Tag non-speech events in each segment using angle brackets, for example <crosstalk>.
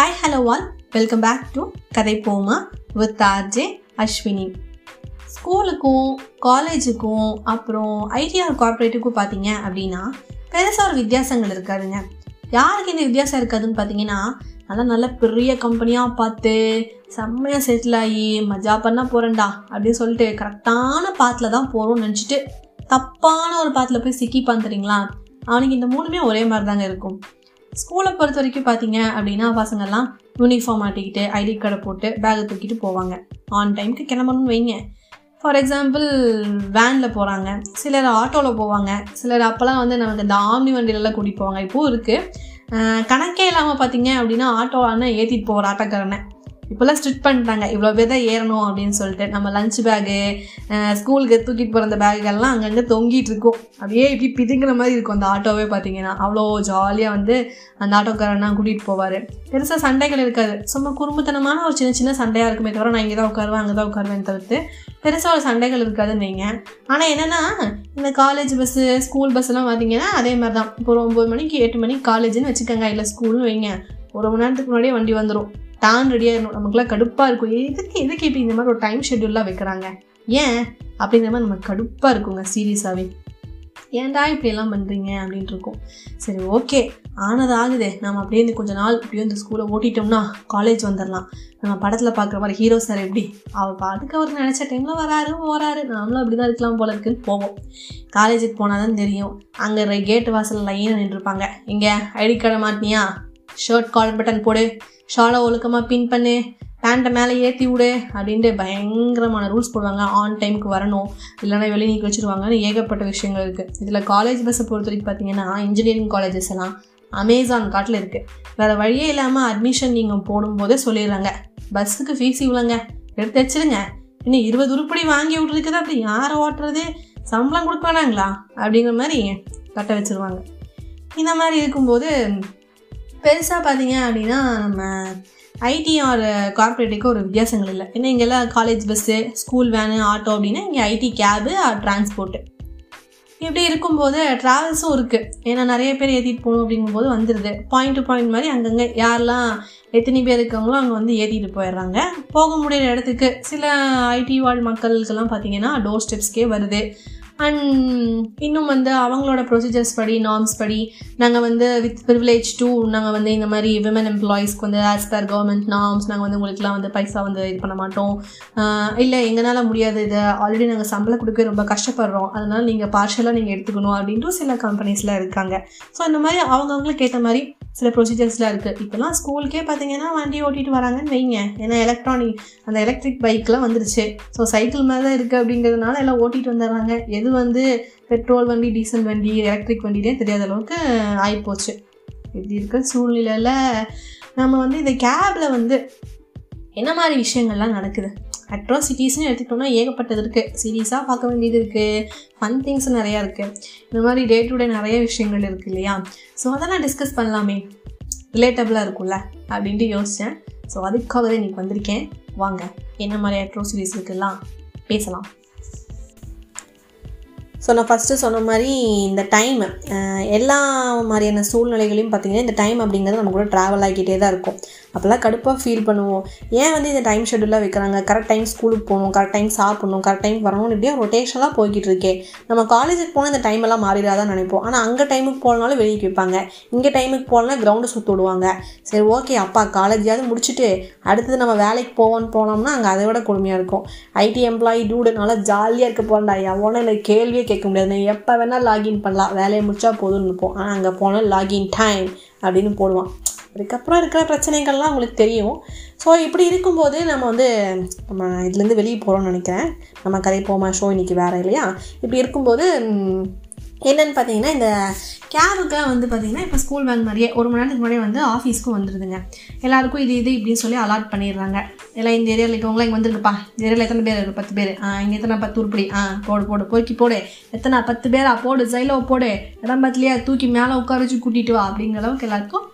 Hi hello all welcome back to கதை போமா with RJ Ashwini ஸ்கூலுக்கும் காலேஜுக்கும் அப்புறம் ஐடிஆர் கார்பரேட்டுக்கும் பார்த்தீங்க அப்படின்னா பெருசாக ஒரு வித்தியாசங்கள் இருக்காதுங்க யாருக்கு இந்த வித்தியாசம் இருக்காதுன்னு பார்த்தீங்கன்னா நல்லா நல்ல பெரிய கம்பெனியாக பார்த்து செம்மையாக செட்டில் ஆகி மஜா பண்ண போகிறேன்டா அப்படின்னு சொல்லிட்டு கரெக்டான பாத்தில் தான் போகிறோம்னு நினச்சிட்டு தப்பான ஒரு பாத்தில் போய் சிக்கி பார்த்துறீங்களா அவனுக்கு இந்த மூணுமே ஒரே மாதிரி தாங்க இருக்கும் ஸ்கூலை பொறுத்த வரைக்கும் பார்த்தீங்க அப்படின்னா பசங்கள்லாம் யூனிஃபார்ம் மாட்டிக்கிட்டு ஐடி கார்டை போட்டு பேக்கை தூக்கிட்டு போவாங்க. ஆன் டைமுக்கு கிளம்பணும்னு வைங்க. ஃபார் எக்ஸாம்பிள் வேனில் போகிறாங்க சிலர் ஆட்டோவில் போவாங்க. சிலர் அப்போல்லாம் வந்து நமக்கு இந்த ஆம்னி வண்டியிலலாம் கூட்டிகிட்டு போவாங்க. இப்போது இருக்குது கணக்கே இல்லாமல் பார்த்தீங்க அப்படின்னா ஆட்டோவான ஏற்றிட்டு போகிற ஆட்டோக்காரனை. இப்போல்லாம் ஸ்ட்ரிட் பண்ணிட்டாங்க. இவ்வளோ பேர் தான் ஏறணும் அப்படின்னு சொல்லிட்டு. நம்ம லஞ்ச் பேகு ஸ்கூலுக்கு தூக்கிட்டு போகிற அந்த பேகுகள்லாம் அங்கங்கே தொங்கிட்டு இருக்கும். அப்படியே இப்படி பிதுங்கிற மாதிரி இருக்கும் அந்த ஆட்டோவே பார்த்தீங்கன்னா அவ்வளோ ஜாலியாக வந்து அந்த ஆட்டோக்காரன்னா கூட்டிகிட்டு போவார். பெருசாக சண்டைகள் இருக்காது. சும்மா குறும்புத்தனமான ஒரு சின்ன சின்ன சண்டையாக இருக்குமே தவிர நான் இங்கே தான் உட்காருவேன் அங்கே தான் உட்காருவேன் தவிர்த்து பெருசாக ஒரு சண்டைகள் இருக்காதுன்னு வைங்க. ஆனால் என்னென்னா இந்த காலேஜ் பஸ்ஸு ஸ்கூல் பஸ்ஸெல்லாம் பார்த்தீங்கன்னா அதே மாதிரி தான் இப்போ ஒரு ஒம்பது மணிக்கு எட்டு மணிக்கு காலேஜ்னு வச்சுக்கோங்க. இல்லை ஸ்கூல்னு வைங்க. ஒரு மணி நேரத்துக்கு முன்னாடியே வண்டி வந்துடும் டான் ரெடியாக இருக்கணும். நமக்குலாம் கடுப்பாக இருக்கும். எதுக்கு எதுக்கு இப்போ இந்த மாதிரி ஒரு டைம் ஷெட்யூல்லாம் வைக்கிறாங்க? ஏன்? அப்படிங்கிற மாதிரி நமக்கு கடுப்பாக இருக்குங்க சீரியஸாகவே ஏன்டா இப்படியெல்லாம் பண்ணுறீங்க அப்படின்ட்டு இருக்கும். சரி ஓகே ஆனது ஆகுது. நம்ம அப்படியே இந்த கொஞ்ச நாள் இப்படியே இந்த ஸ்கூலை ஓட்டிட்டோம்னா காலேஜ் வந்துடலாம் நம்ம படத்தில் பார்க்குற மாதிரி ஹீரோ சார் எப்படி? அவர் பாட்டுக்கு அவர் நினச்ச டைமில் வராரு போகிறாரு நாமளும் அப்படி தான் இருக்கலாம் போல இருக்குன்னு போவோம். காலேஜுக்கு போனால் தான் தெரியும். அங்கே கேட்டு வாசல் லைனாக நின்றுருப்பாங்க. இங்கே ஐடி கார்டை மாட்டினியா? ஷர்ட் காலர் பட்டன் போடு. ஷாலை ஒழுக்கமாக பின் பண்ணு பேண்ட்டை மேலே ஏற்றி விடு அப்படின்ட்டு பயங்கரமான ரூல்ஸ் போடுவாங்க. ஆன் டைமுக்கு வரணும். இல்லைனா வெளியே நீக்கி வச்சுருவாங்கன்னு ஏகப்பட்ட விஷயங்கள் இருக்குது இதில் காலேஜ் பஸ்ஸை பொறுத்த வரைக்கும் பார்த்தீங்கன்னா இன்ஜினியரிங் காலேஜஸ் எல்லாம் அமேசான் காட்டில் இருக்குது வேறு வழியே இல்லாமல் அட்மிஷன் நீங்கள் போடும்போதே சொல்லிடுறாங்க. பஸ்ஸுக்கு ஃபீஸ் இவ்வளோங்க. எடுத்து வச்சிருங்க. இன்னும் இருபது உருப்படி வாங்கி விட்றதுக்கு அப்படி யாரை ஓட்டுறது? சம்பளம் கொடுக்க வேணாங்களா அப்படிங்கிற மாதிரி கட்ட வச்சுருவாங்க. இந்த மாதிரி இருக்கும்போது பெருசாக பார்த்தீங்க அப்படின்னா நம்ம ஐடி ஆர் கார்பரேட்டுக்கு ஒரு வித்தியாசங்கள் இல்லை. ஏன்னா இங்கெல்லாம் college bus school van auto அப்படின்னா இங்கே ஐடி கேபு ஆர் டிரான்ஸ்போர்ட்டு இப்படி இருக்கும்போது ட்ராவல்ஸும் இருக்குது ஏன்னா நிறைய பேர் ஏற்றிட்டு போகணும் அப்படிங்கும்போது வந்துடுது பாயிண்ட் டு பாயிண்ட் மாதிரி அங்கங்கே யாரெல்லாம் எத்தனை பேர் இருக்காங்களோ அங்கே வந்து ஏற்றிட்டு போயிடுறாங்க. போக முடியிற இடத்துக்கு சில ஐடி வாழ் மக்களுக்கெல்லாம் பார்த்தீங்கன்னா டோர் ஸ்டெப்ஸ்க்கே வருது. அண்ட் இன்னும் வந்து அவங்களோட ப்ரொசீஜர்ஸ் படி நார்ம்ஸ் படி நாங்கள் வந்து வித் ப்ரிவிலேஜ் டூ நாங்கள் வந்து இந்த மாதிரி விமன் எம்ப்ளாயீஸ்க்கு வந்து ஆஸ் பர் கவர்மெண்ட் நார்ம்ஸ் நாங்கள் வந்து உங்களுக்குலாம் வந்து பைசா வந்து இது பண்ண மாட்டோம். இல்லை எங்களால் முடியாது. இதை ஆல்ரெடி நாங்கள் சம்பளம் கொடுக்க ரொம்ப கஷ்டப்படுறோம். அதனால் நீங்கள் பார்ஷலாக நீங்கள் எடுத்துக்கணும் அப்படின்ட்டு சில கம்பெனிஸ்லாம் இருக்காங்க. ஸோ அந்த மாதிரி அவங்கவுங்களுக்கு ஏற்ற மாதிரி சில ப்ரொசீஜர்ஸ்லாம் இருக்குது இப்போலாம் ஸ்கூலுக்கே பார்த்தீங்கன்னா வண்டி ஓட்டிகிட்டு வராங்கன்னு வைங்க. ஏன்னா எலக்ட்ரானிக் அந்த எலக்ட்ரிக் பைக்லாம் வந்துருச்சு. ஸோ சைக்கிள் மேலே தான் இருக்குது அப்படிங்கிறதுனால எல்லாம் ஓட்டிகிட்டு வந்துடுறாங்க. எது வந்து பெட்ரோல் வண்டி டீசல் வண்டி எலக்ட்ரிக் வண்டினே தெரியாத அளவுக்கு ஆகிப்போச்சு இப்படி இருக்கிற சூழ்நிலையில் நம்ம வந்து இந்த கேபில் வந்து என்ன மாதிரி விஷயங்கள்லாம் நடக்குது? அட்ராசிட்டிஸ்னு எடுத்துக்கிட்டோம்னா ஏகப்பட்டது இருக்குது சீரியஸாக பார்க்க வேண்டியது இருக்குது ஃபன் திங்ஸ் நிறையா இருக்குது இந்த மாதிரி டே டு டே நிறைய விஷயங்கள் இருக்குது இல்லையா? ஸோ அதெல்லாம் டிஸ்கஸ் பண்ணலாமே. ரிலேட்டபிளாக இருக்கும்ல? அப்படின்ட்டு யோசித்தேன் ஸோ அதுக்காக தான் இன்றைக்கி வந்திருக்கேன். வாங்க என்ன மாதிரி அட்ரோசிட்டிஸ் இருக்குல்லாம் பேசலாம். ஸோ நான் ஃபஸ்ட்டு சொன்ன மாதிரி இந்த டைம் எல்லா மாதிரியான சூழ்நிலைகளையும் பார்த்திங்கன்னா இந்த டைம் அப்படிங்கிறது நம்ம கூட ட்ராவல் ஆகிக்கிட்டே தான் இருக்கும். அப்போல்லாம் கடுப்பாக ஃபீல் பண்ணுவோம். ஏன் வந்து இந்த டைம் ஷெடியூலாக வைக்கிறாங்க? கரெக்ட் டைம் ஸ்கூலுக்கு போகணும் கரெக்ட் டைம் சாப்பிடணும் கரெக்ட் டைம் வரணும்னு இப்படியே ரொட்டேஷனாக போய்கிட்டு இருக்கே. நம்ம காலேஜுக்கு போனால் இந்த டைம் எல்லாம் மாறிடாதான் நினைப்போம். ஆனால் அங்கே டைமுக்கு போனாலும் வெளியே வைப்பாங்க இங்கே டைமுக்கு போனால் கிரவுண்டு சுற்று விடுவாங்க. சரி ஓகே அப்பா காலேஜாவது முடிச்சுட்டு அடுத்தது நம்ம வேலைக்கு போவோன்னு போனோம்னா அங்கே அதை விட கொடுமையாக இருக்கும். ஐடி எம்ப்ளாயி டூடு நல்லா ஜாலியாக இருக்க போகிறா எவனும் எனக்கு கேள்வியே கேட்க முடியாது. நான் எப்போ வேணால் லாகின் பண்ணலாம். வேலையை முடிச்சா போதும்னு இருப்போம் ஆனால் அங்கே போனால் லாகின் டைம் அப்படின்னு போடுவான். அதுக்கப்புறம் இருக்கிற பிரச்சனைகள்லாம் உங்களுக்கு தெரியும். ஸோ இப்படி இருக்கும்போது நம்ம வந்து நம்ம இதுலேருந்து வெளியே போகிறோம்னு நினைக்கிறேன். நம்ம கதை போமா ஷோ இன்றைக்கி வேறு இல்லையா? இப்படி இருக்கும்போது என்னென்னு பார்த்தீங்கன்னா இந்த கேபுக்கெலாம் வந்து பார்த்திங்கன்னா இப்போ ஸ்கூல் வேன் மாதிரியே ஒரு மணி நேரத்துக்கு முன்னாடியே வந்து ஆஃபீஸ்க்கும் வந்துடுதுங்க எல்லாருக்கும் இது இது இப்படின்னு சொல்லி அலாட் பண்ணிடுறாங்க. எல்லாம் இந்த ஏரியாவில் இருக்கவங்களாம் இங்கே வந்துருக்குப்பா இந்த ஏரியாவில் எத்தனை பேர் இருக்குது பத்து பேர். ஆ இங்கே எத்தனை? பத்து உருப்படி. ஆ போடு போடு. பொறுக்கி போடு. எத்தனை? பத்து பேரா? போடு ஜைலோ போடு. இடம் பத்திலையா தூக்கி மேலே உட்கார வச்சு கூட்டிகிட்டு வா அப்படிங்கிற அளவுக்கு எல்லாருக்கும்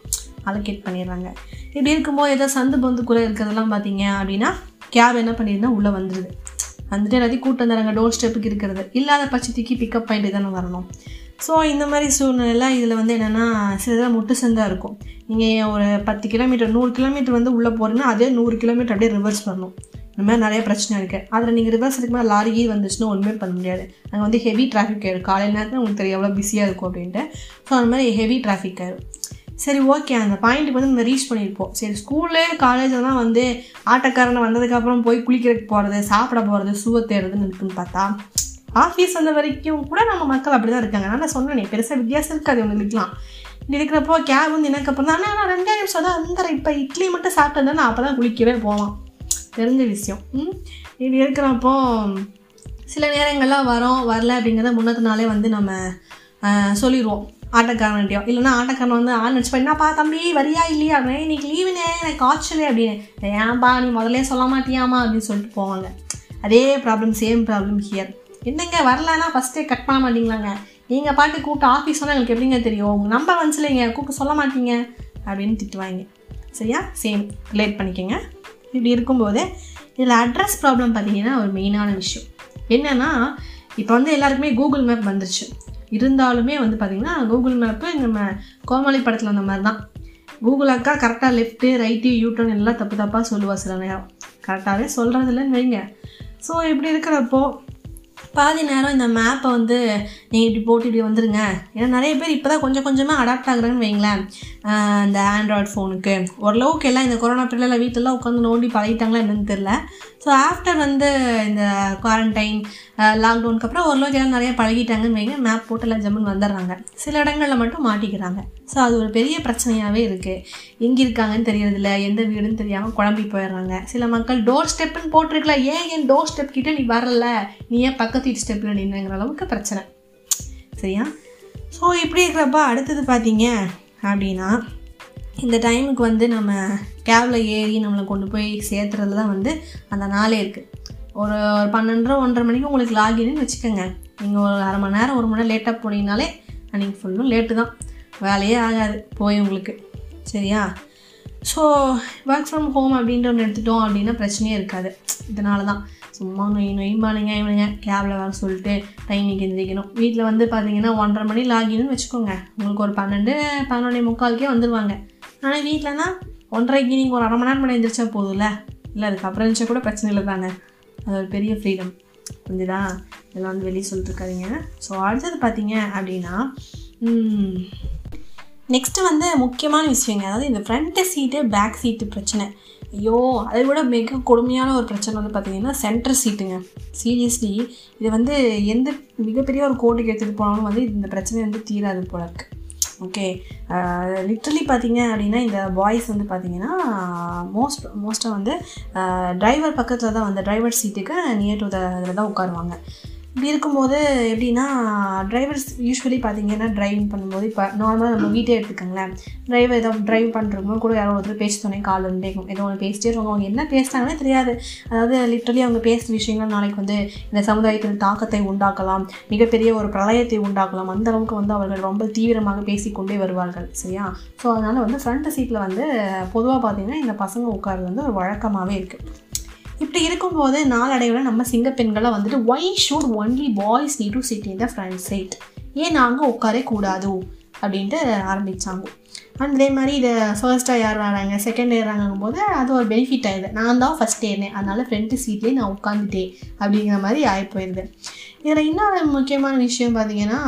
அலோகேட் பண்ணிடுறாங்க. இப்படி இருக்கும்போது ஏதோ சந்து பந்து இருக்கிறதெல்லாம் பார்த்தீங்க அப்படின்னா கேப் என்ன பண்ணிடுதுன்னா உள்ளே வந்துடுது. வந்துட்டு எல்லாத்தையும் கூட்டம் தராங்க டோர் ஸ்டெப்புக்கு இருக்கிறது. இல்லாத பட்சத்துக்கு பிக்கப் பாயிண்ட் தானே வரணும். ஸோ இந்த மாதிரி சூழ்நிலை இதில் வந்து என்னென்னா சிலதாக முட்டு சந்தாக இருக்கும். நீங்கள் ஒரு பத்து கிலோமீட்டர் நூறு கிலோமீட்டர் வந்து உள்ளே போகிறீங்கன்னா அதே நூறு கிலோமீட்டர் அப்படியே ரிவர்ஸ் வரணும். இந்த மாதிரி நிறைய பிரச்சனை இருக்குது அதில் நீங்கள் ரிவர்ஸ் இருக்குமா லாரி வந்துச்சுன்னா ஒன்றுமே பண்ண முடியாது. அங்கே வந்து ஹெவி டிராஃபிக் ஆயிடும் காலையில் நேரத்தில் உங்களுக்கு தெரியும் எவ்வளோ பிஸியாக இருக்கும் அப்படின்ட்டு. ஸோ அந்த மாதிரி ஹெவி டிராஃபிக் ஆயிடும் சரி ஓகே அந்த பாயிண்ட்டுக்கு வந்து நம்ம ரீச் பண்ணியிருப்போம் சரி ஸ்கூலு காலேஜில் தான் வந்து ஆட்டக்காரனை வந்ததுக்கப்புறம் போய் குளிக்கிறதுக்கு போகிறது சாப்பிட போகிறது சூவை தேடுறதுன்னு இருக்குன்னு பார்த்தா ஆஃபீஸ் வந்த வரைக்கும் கூட நம்ம மக்கள் அப்படி தான் இருக்காங்க. நான் சொன்னேன் பெருசாக வித்தியாசம் இருக்காது உங்களுக்குலாம் இருக்கிறப்போ கேப் வந்து எனக்கு அப்புறம் தான் ஆனால் ரெண்டே நிமிஷம் தான் அந்த இப்போ இட்லி மட்டும் சாப்பிட்டது நான் அப்போ தான் குளிக்கவே போவான். தெரிஞ்ச விஷயம். இது இருக்கிறப்போ சில நேரங்கள்லாம் வரோம் வரல அப்படிங்கிறத முன்னத்து நாளே வந்து நம்ம சொல்லிடுவோம் ஆட்டக்காரன்ட்டையோ இல்லைனா ஆட்டக்காரன் வந்து ஆள் நினச்சி என்னப்பா தம்பி வரியா இல்லையா? அப்படின்னு இன்னைக்கு லீவுனே எனக்கு காய்ச்சல் அப்படின்னு. ஏன்பா நீ முதல்ல சொல்ல மாட்டியாமா? அப்படின்னு சொல்லிட்டு போவாங்க. அதே ப்ராப்ளம் சேம் ப்ராப்ளம் ஹியர் என்னங்க வரலன்னா ஃபஸ்ட்டே கட் பண்ண மாட்டீங்களாங்க? நீங்கள் பாட்டு கூப்பிட்டு ஆஃபீஸ் சொன்னால் எங்களுக்கு எப்படிங்க தெரியும்? உங்கள் நம்பர் வந்துச்சுலைங்க கூப்பிட்டு சொல்ல மாட்டீங்க? அப்படின்னு திட்டுவாங்க. சரியா? சேம் ரிலேட் பண்ணிக்கோங்க. இப்படி இருக்கும்போது இதில் அட்ரஸ் ப்ராப்ளம் பார்த்தீங்கன்னா ஒரு மெயினான விஷயம். என்னென்னா இப்போ வந்து எல்லாருக்குமே கூகுள் மேப் வந்துருச்சு. இருந்தாலுமே வந்து பார்த்திங்கன்னா கூகுள் மேப்பு நம்ம கோமாளி படத்தில் அந்த மாதிரி தான் கூகுள் அக்கா கரெக்டாக லெஃப்ட்டு ரைட்டு யூட்டர்ன் எல்லாம் தப்பு தப்பாக சொல்லுவாள் சில நேரம். கரெக்டாகவே சொல்கிறதில்லன்னு வைங்க. ஸோ இப்படி இருக்கிறப்போ பாதி நேரம் இந்த மேப்பை வந்து நீங்கள் இப்படி போட்டு இப்படி வந்துடுங்க ஏன்னா நிறைய பேர் இப்போ தான் கொஞ்சம் கொஞ்சமாக அடாப்ட் ஆகுறாங்கன்னு வைங்களேன். இந்த ஆண்ட்ராய்ட் ஃபோனுக்கு ஓரளவுக்கு எல்லாம் இந்த கொரோனா பீரியடில் வீட்டிலலாம் உட்காந்து நோண்டி பழகிட்டாங்களா என்னன்னு தெரில ஸோ ஆஃப்டர் வந்து இந்த குவாரண்டைன் லாக்டவுனுக்கு uh, அப்புறம் ஓரளவுக்கு எல்லாம் நிறைய பழகிட்டாங்கன்னு வைங்க மேப் போட்டு எல்லாம் ஜம்முன்னு வந்துடுறாங்க. சில இடங்களில் மட்டும் மாட்டிக்கிறாங்க. ஸோ அது ஒரு பெரிய பிரச்சனையாகவே இருக்குது எங்கே இருக்காங்கன்னு தெரியறதில்ல எந்த வீடுன்னு தெரியாமல் குழம்பி போயிடுறாங்க. சில மக்கள் டோர் ஸ்டெப்புன்னு போட்டிருக்கல ஏன் என் டோர் ஸ்டெப் கிட்டே நீ வரல? நீ ஏன் பக்கத்து வீட்டு ஸ்டெப்பில் நின்னுங்கிற அளவுக்கு பிரச்சனை. சரியா? ஸோ இப்படி இருக்கிறப்ப அடுத்தது பார்த்தீங்க அப்படின்னா இந்த டைமுக்கு வந்து நம்ம கேபில் ஏறி நம்மளை கொண்டு போய் சேர்த்துறதுல தான் வந்து அந்த நாளே இருக்குது ஒரு ஒரு பன்னெண்டரை ஒன்றரை மணிக்கு உங்களுக்கு லாகின்னு வச்சுக்கோங்க. நீங்கள் ஒரு அரை மணி நேரம் ஒரு மணி நேரம் லேட்டாக போனீங்கனாலே அன்றைக்கி ஃபுல்லும் லேட்டு தான். வேலையே ஆகாது போய் உங்களுக்கு. சரியா? ஸோ ஒர்க் ஃப்ரம் ஹோம் அப்படின்ற ஒன்று எடுத்துட்டோம் அப்படின்னா பிரச்சனையே இருக்காது. இதனால தான். சும்மா நொய் நொய்பானுங்க இவனுங்க. கேபில் வர சொல்லிட்டு டைமிங் எந்திரிக்கணும். வீட்டில் வந்து பார்த்தீங்கன்னா ஒன்றரை மணி லாகின்னு வச்சுக்கோங்க. உங்களுக்கு ஒரு பன்னெண்டு பதினொன்னே முக்காலுக்கே வந்துடுவாங்க ஆனால் வீட்டிலனா ஒன்றரைக்கு நீங்கள் ஒரு அரை மணி நேரம் மணி எழுந்திரிச்சா போதும்ல? இல்லை அதுக்கப்புறம் இருந்துச்சா கூட பிரச்சனை இல்லை தாங்க அது ஒரு பெரிய ஃப்ரீடம் புரிஞ்சுதா? இதெல்லாம் வந்து வெளியே சொல்லிட்டுருக்காதீங்க. ஸோ அடுத்தது பார்த்தீங்க அப்படின்னா நெக்ஸ்ட்டு வந்து முக்கியமான விஷயங்க. அதாவது இந்த ஃப்ரண்ட்டு சீட்டு பேக் சீட்டு பிரச்சனை. ஐயோ அதை விட மிக கொடுமையான ஒரு பிரச்சனை வந்து பார்த்திங்கன்னா சென்டர் சீட்டுங்க சீரியஸ்லி இது வந்து எந்த மிகப்பெரிய ஒரு கோர்ட்டுக்கு எடுத்துகிட்டு போனாலும் வந்து இந்த பிரச்சனை வந்து தீராது போல இருக்குது ஓகே. லிட்ரலி பார்த்தீங்க அப்படின்னா இந்த பாய்ஸ் வந்து பார்த்தீங்கன்னா மோஸ்ட் மோஸ்ட்டாக வந்து டிரைவர் பக்கத்தில் தான் வந்து டிரைவர் சீட்டுக்கு நியர் டு த இதில் தான் உட்காருவாங்க. இப்படி இருக்கும்போது எப்படின்னா டிரைவர்ஸ் யூஸ்வலி பார்த்தீங்கன்னா டிரைவிங் பண்ணும்போது இப்போ நார்மலாக நம்ம வீட்டே எடுத்துக்கோங்களேன். டிரைவர் ஏதோ டிரைவ் பண்ணுறவங்க கூட யாரோ ஒருத்தர் பேசி சொன்னே கால் வந்து கேட்கும் ஏதோ ஒன்று பேசிட்டே இருக்காங்க அவங்க என்ன பேசுகிறாங்கன்னே தெரியாது. அதாவது லிட்ரலி அவங்க பேசுகிற விஷயங்கள் நாளைக்கு வந்து இந்த சமுதாயத்தில் தாக்கத்தை உண்டாக்கலாம். மிகப்பெரிய ஒரு பிரளயத்தை உண்டாக்கலாம். அந்த அளவுக்கு வந்து அவர்கள் ரொம்ப தீவிரமாக பேசிக்கொண்டே வருவார்கள். சரியா? ஸோ அதனால் வந்து ஃப்ரண்ட் சீட்டில் வந்து பொதுவாக பார்த்தீங்கன்னா இந்த பசங்க உட்கார்றது வந்து ஒரு வழக்கமாகவே இருக்குது இப்படி இருக்கும்போது நாளடைவில் நம்ம சிங்க பெண்களை வந்துட்டு why should only boys need to sit in the front side ஏன் நாங்கள் உட்காரே கூடாது? அப்படின்ட்டு ஆரம்பித்தாங்க அண்ட் இதே மாதிரி இதை ஃபர்ஸ்ட்டாக யார் வராங்க செகண்ட் ஏறாங்கும் போது அது ஒரு பெனிஃபிட் ஆயிடுது. நான் தான் ஃபஸ்ட் ஏறினேன் அதனால் ஃப்ரெண்டு சீட்லேயே நான் உட்காந்துட்டேன் அப்படிங்கிற மாதிரி ஆகி போயிடுது இதில் இன்னொரு முக்கியமான விஷயம் பார்த்தீங்கன்னா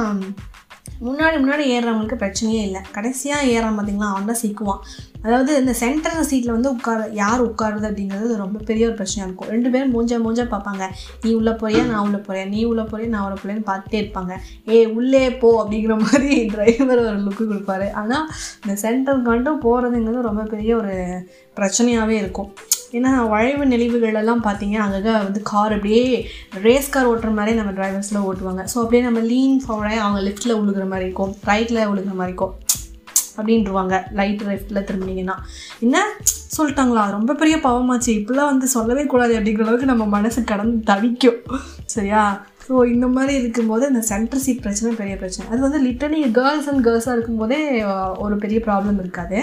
முன்னாடி முன்னாடி ஏறுறவங்களுக்கு பிரச்சனையே இல்லை. கடைசியாக ஏறான் பார்த்தீங்களா அவன் தான் சிக்குவான். அதாவது இந்த சென்டர் சீட்டில் வந்து உட்கார யார் உட்காருது அப்படிங்கிறது ரொம்ப பெரிய ஒரு பிரச்சனையாக இருக்கும். ரெண்டு பேரும் மூஞ்சா மூஞ்சா பார்ப்பாங்க. நீ உள்ளே போறியா நான் உள்ளே போறேன் நீ உள்ளே போறியா நான் உள்ள போறேன்னு பார்த்துட்டே இருப்பாங்க. ஏ உள்ளே போ அப்படிங்கிற மாதிரி <laughs> டிரைவர் ஒரு லுக்கு கொடுப்பாரு. ஆனால் இந்த சென்டருக்கு மட்டும் போகிறதுங்கிறது ரொம்ப பெரிய ஒரு பிரச்சனையாகவே இருக்கும். ஏன்னா வளைவு நெளிவுகளெல்லாம் பார்த்தீங்க அங்கங்கே வந்து கார் அப்படியே ரேஸ் கார் ஓட்டுற மாதிரி நம்ம டிரைவர்ஸில் ஓட்டுவாங்க. ஸோ அப்படியே நம்ம லீன் ஃபார்வர்டாக அவங்க லெஃப்ட்டில் உழுகிற மாதிரி இருக்கும் ரைட்டில் உழுகிற மாதிரி இருக்கும் அப்படின்ருவாங்க லைட் லெஃப்ட்டில் திரும்பினீங்கன்னா. என்ன சொல்லிட்டாங்களா? ரொம்ப பெரிய பாவமாச்சு. இப்படிலாம் வந்து சொல்லவே கூடாது அப்படிங்கிற அளவுக்கு நம்ம மனசு கடந்து தவிக்கும். சரியா? ஸோ இந்த மாதிரி இருக்கும்போது இந்த சென்டர் சீட் பிரச்சனை பெரிய பிரச்சனை. அது வந்து லிட்டரலி கேர்ள்ஸ் அண்ட் கேர்ள்ஸாக இருக்கும்போதே ஒரு பெரிய ப்ராப்ளம் இருக்காது.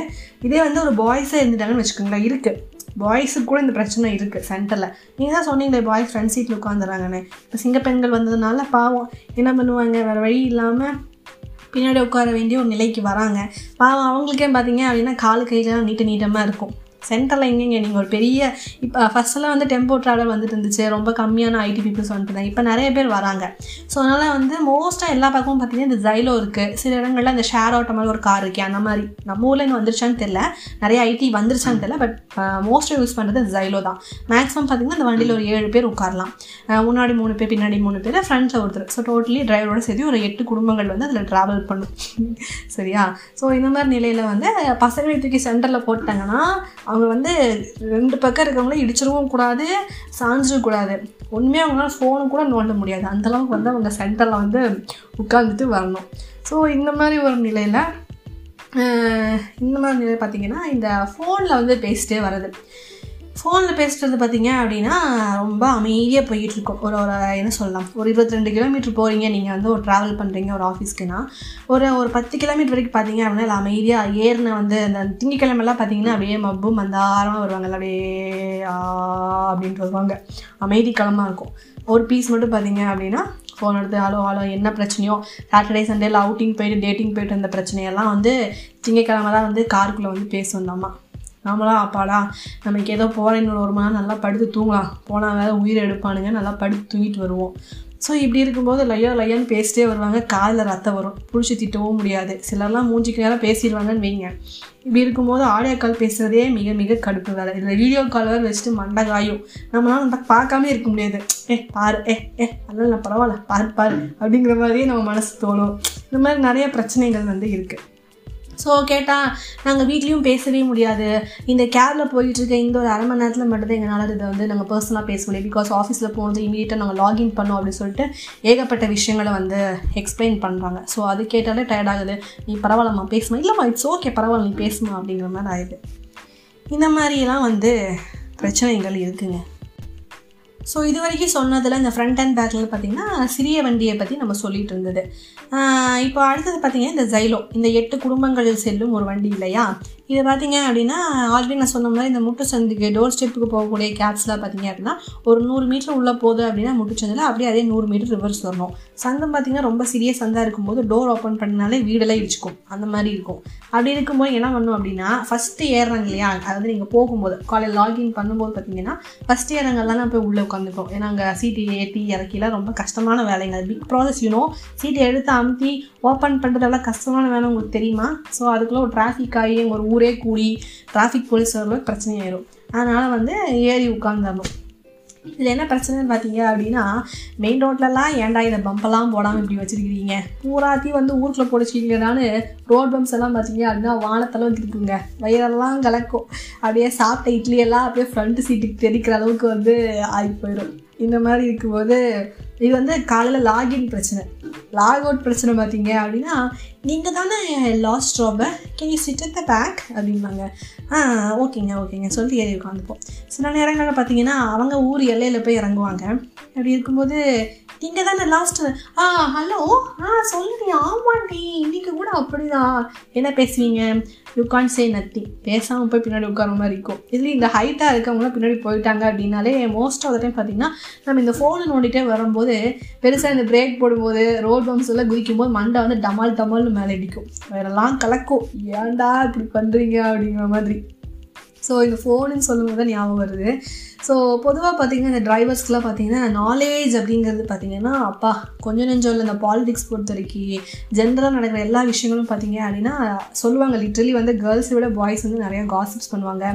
இதே வந்து ஒரு பாய்ஸாக இருந்துட்டாங்கன்னு வச்சுக்கோங்களேன் இருக்குது பாய்ஸுக்கு கூட இந்த பிரச்சனை இருக்குது சென்டரில் நீங்கள் தான் சொன்னீங்களே பாய்ஸ் ஃப்ரண்ட் சீட்டில் உட்காந்துறாங்கன்னு இப்போ சிங்க பெண்கள் வந்ததுனால பாவம். என்ன பண்ணுவாங்க? வேறு வழி இல்லாமல் பின்னாடி உட்கார வேண்டிய ஒரு நிலைக்கு வராங்க. பாவம் அவங்களுக்கே பார்த்தீங்க அப்படின்னா காலு கைகள்லாம் நீட்ட நீட்டமாக இருக்கும். சென்டரில் எங்கேங்க? நீங்கள் ஒரு பெரிய இப்போ ஃபஸ்ட்டெல்லாம் வந்து டெம்போ ட்ராவலர் வந்துட்டு இருந்துச்சு. ரொம்ப கம்மியான ஐடி பீப்புள்ஸ் வந்துட்டு இப்போ நிறைய பேர் வராங்க. ஸோ அதனால் வந்து மோஸ்ட்டாக எல்லா பக்கமும் பார்த்தீங்கன்னா இந்த ஜைலோ இருக்குது சில இடங்களில் இந்த ஷேர் ஆட்டோ மாதிரி ஒரு கார் இருக்கே. அந்த மாதிரி. நம்ம ஊரில் இன்னும் வந்துருச்சான்னு தெரில நிறைய ஐடி வந்துருச்சான்னு தெரில பட் மோஸ்ட்டாக யூஸ் பண்ணுறது ஜைலோ தான். மேக்ஸிமம் பார்த்தீங்கன்னா இந்த வண்டியில் ஒரு ஏழு பேர் உட்காரலாம். முன்னாடி மூணு பேர் பின்னாடி மூணு பேர் ஃப்ரண்ட்டில் ஒருத்தர். ஸோ டோட்டலி டிரைவரோட சேர்த்து ஒரு எட்டு குடும்பங்கள் வந்து அதில் ட்ராவல் பண்ணும். <laughs> சரியா? ஸோ இந்த மாதிரி நிலையில் வந்து பசங்களை தூக்கி சென்டரில் போட்டாங்கன்னா அவங்க வந்து ரெண்டு பக்கம் இருக்கிறவங்களும் இடிச்சிடவும் கூடாது சாஞ்சிடவும் கூடாது. உண்மையாக அவங்களால ஃபோனு கூட நோண்ட முடியாது. அந்தளவுக்கு வந்து அவங்க சென்டரில் வந்து உட்காந்துட்டு வரணும். ஸோ இந்த மாதிரி ஒரு நிலையில் இந்த மாதிரி நிலை பார்த்திங்கன்னா இந்த ஃபோனில் வந்து பேசிட்டே வர்றது. ஃபோனில் பேசுகிறது பார்த்தீங்க அப்படின்னா ரொம்ப அமைதியாக போயிட்டுருக்கோம். ஒரு ஒரு என்ன சொல்லலாம்? ஒரு இருபத்தி ரெண்டு கிலோமீட்டர் போகிறீங்க நீங்கள் வந்து ஒரு ட்ராவல் பண்ணுறீங்க ஒரு ஆஃபீஸ்க்குன்னா ஒரு ஒரு பத்து கிலோமீட்டர் வரைக்கும் பார்த்தீங்க அப்படின்னா இல்லை அமைதியாக ஏறின வந்து அந்த திங்கக்கிழமெல்லாம் பார்த்தீங்கன்னா அப்படியே மப்பு மந்தாரமாக வருவாங்க. அப்படியே ஆ அப்படின்ட்டு வருவாங்க. அமைதி கிழமாக இருக்கும். ஒரு பீஸ் மட்டும் பார்த்தீங்க அப்படின்னா ஃபோன் எடுத்து ஹலோ ஹலோ என்ன பிரச்சனையோ? சாட்டர்டே சண்டேல அவுட்டிங் போயிட்டு டேட்டிங் போயிட்டு அந்த பிரச்சனையெல்லாம் வந்து திங்கக்கிழமை தான் வந்து காருக்குள்ளே வந்து பேசணும் நம்ம நாமளாம் அப்பாடா நமக்கு ஏதோ போகிறேன்னு ஒரு மணி நல்லா படுத்து தூங்கலாம். போனால் வேறு உயிரை எடுப்பானுங்க நல்லா படுத்து தூங்கிட்டு வருவோம். ஸோ இப்படி இருக்கும்போது லையோ லையான்னு பேசிட்டே வருவாங்க. காதில் ரத்தம் வரும். பிடிச்சி திட்டவும் முடியாது. சிலர்லாம் மூஞ்சிக்கு நேரம் பேசிடுவாங்கன்னு வைங்க. இப்படி இருக்கும்போது ஆடியோ கால் பேசுகிறதே மிக மிக கடுப்பு வேலை. இதில் வீடியோ கால் வேறு வச்சுட்டு மண்டை காயும் நம்மளால நம்ம பார்க்காம இருக்க முடியாது. ஏ பாரு ஏ ஏ அதனால பரவாயில்ல. பாரு பாரு. அப்படிங்கிற மாதிரியே நம்ம மனசு தோணும். இந்த மாதிரி நிறைய பிரச்சனைகள் வந்து இருக்குது ஸோ கேட்டால் நாங்கள் வீட்லேயும் பேசவே முடியாது. இந்த கேபில் போயிட்டுருக்க இந்த ஒரு அரை மணி நேரத்தில் மட்டும்தான் எங்களால் இதை வந்து நாங்கள் பர்சனலாக பேச முடியும். பிகாஸ் ஆஃபீஸில் போனது இமீடியட்டாக நாங்கள் லாகின் பண்ணோம் அப்படின்னு சொல்லிட்டு ஏகப்பட்ட விஷயங்களை வந்து எக்ஸ்பிளைன் பண்ணுறாங்க ஸோ அது கேட்டாலே டயர்ட் ஆகுது. நீ பரவாயில்லம்மா பேசுமா? இல்லைம்மா இட்ஸ் ஓகே பரவாயில்ல நீ பேசுமா அப்படிங்கிற மாதிரி ஆயிடுது. இந்த மாதிரியெல்லாம் வந்து பிரச்சனைகள் இருக்குங்க. ஸோ இது வரைக்கும் சொன்னதில் இந்த ஃப்ரண்ட் அண்ட் பேக்கில் பார்த்தீங்கன்னா சிறிய வண்டியை பற்றி நம்ம சொல்லிட்டு இருந்தது. இப்போ அடுத்தது பார்த்தீங்கன்னா இந்த ஜைலோ இந்த எட்டு குடும்பங்களில் செல்லும் ஒரு வண்டி இல்லையா? இது பார்த்தீங்க அப்படின்னா ஆல்ரெடி நான் சொன்ன மாதிரி இந்த முட்டு சந்துக்கு டோர் ஸ்டெப்புக்கு போகக்கூடிய கேப்ஸ்லாம் பார்த்தீங்க அப்படின்னா ஒரு நூறு மீட்டர் உள்ளே போகுது அப்படின்னா முட்டு சந்தில் அப்படியே அதே நூறு மீட்டர் ரிவர்ஸ் வரணும். சந்தம் பார்த்தீங்கன்னா ரொம்ப சிறிய சந்தாக இருக்கும்போது டோர் ஓப்பன் பண்ணனாலே வீடெல்லாம் இடிச்சுக்கும். அந்த மாதிரி இருக்கும். அப்படி இருக்கும்போது என்ன பண்ணும் அப்படின்னா ஃபஸ்ட்டு ஏறுறாங்க இல்லையா? அதாவது நீங்கள் போகும்போது காலையில் லாகின் பண்ணும்போது பார்த்தீங்கன்னா ஃபஸ்ட் ஏறங்கள்லாம் போய் உள்ளே உட்காந்துப்போம். ஏன்னா அங்கே சீட்டு ஏற்றி இறக்கிலாம் ரொம்ப கஷ்டமான வேலைங்க. அது பிக் ப்ராசஸ் யூனோ சீட்டை எடுத்து அமுத்தி ஓப்பன் பண்ணுறதெல்லாம் கஷ்டமான வேலை உங்களுக்கு தெரியுமா? ஸோ அதுக்குள்ளே ஒரு டிராஃபிக் ஆகி ஒரு ஊரே கூடி டிராஃபிக் போலீஸ் வரலாம் பிரச்சனையாயிரும். அதனால் வந்து ஏறி உட்காந்துடணும் இதில் என்ன பிரச்சனைன்னு பார்த்தீங்க அப்படின்னா மெயின் ரோட்லலாம் ஏன்டா இதை பம்பெல்லாம் போடாமல் இப்படி வச்சுருக்கிறீங்க? பூராத்தையும் வந்து ஊருக்குள்ளே போடிச்சிருக்கீங்களான்னு ரோட் பம்ப்ஸ் எல்லாம் பார்த்தீங்க அப்படின்னா வானத்தளவுக்கு இருக்குங்க. வயிறெல்லாம் கலக்கும். அப்படியே சாப்பிட்ட இட்லி எல்லாம் அப்படியே ஃப்ரண்ட் சீட்டுக்கு தெரிக்கிற அளவுக்கு வந்து ஆகி போயிடும் இந்த மாதிரி இருக்கும்போது இது வந்து காலையில் லாகின் பிரச்சனை. லாக் அவுட் பிரச்சனை பார்த்தீங்க அப்படின்னா நீங்கள் தானே last ஸ்டாப்பை can you sit the back அப்படிம்பாங்க. ஆ ஓகேங்க ஓகேங்க. சொல்லிட்டு ஏறி உட்காந்துப்போம். சில நேரங்களில் பார்த்தீங்கன்னா அவங்க ஊர் எல்லையில் போய் இறங்குவாங்க. அப்படி இருக்கும்போது நீங்கள் தானே லாஸ்ட்டு ஆ ஹலோ ஆ சொல்லுடி ஆமாண்டி இன்றைக்கி கூட அப்படிதான் என்ன பேசுவீங்க? யூ கான் சே நத்திங் பேசாமல் போய் பின்னாடி உட்கார மாதிரி இருக்கும். இதுலேயும் இந்த ஹைட்டாக இருக்கவங்களாம் பின்னாடி போயிட்டாங்க அப்படின்னாலே மோஸ்ட் ஆஃப் த டைம் பார்த்தீங்கன்னா நம்ம இந்த ஃபோனை நோண்டிகிட்டே வரும்போது பெருசாக இந்த பிரேக் போடும்போது ரோட் பம்ப்ஸ் எல்லாம் குதிக்கும் போது மண்டை வந்து டமால் டமால்னு மேலே அடிக்கும் வேறெல்லாம் கலக்கும். ஏன்டா இப்படி பண்ணுறீங்க அப்படிங்கிற மாதிரி. ஸோ இந்த ஃபோனுன்னு சொல்லும்போது தான் ஞாபகம் வருது. ஸோ பொதுவாக பார்த்தீங்கன்னா இந்த ட்ரைவர்ஸ்க்குலாம் பார்த்தீங்கன்னா நாலேஜ் அப்படிங்கிறது பார்த்தீங்கன்னா அப்பா கொஞ்சம் நெஞ்சம் இல்லை இந்த பாலிடிக்ஸ் பொறுத்த வரைக்கும் ஜென்ரலாக நடக்கிற எல்லா விஷயங்களும் பார்த்தீங்க அப்படின்னா சொல்லுவாங்க. லிட்ரலி வந்து கேர்ள்ஸை விட பாய்ஸ் வந்து நிறைய காசிப்ஸ் பண்ணுவாங்க.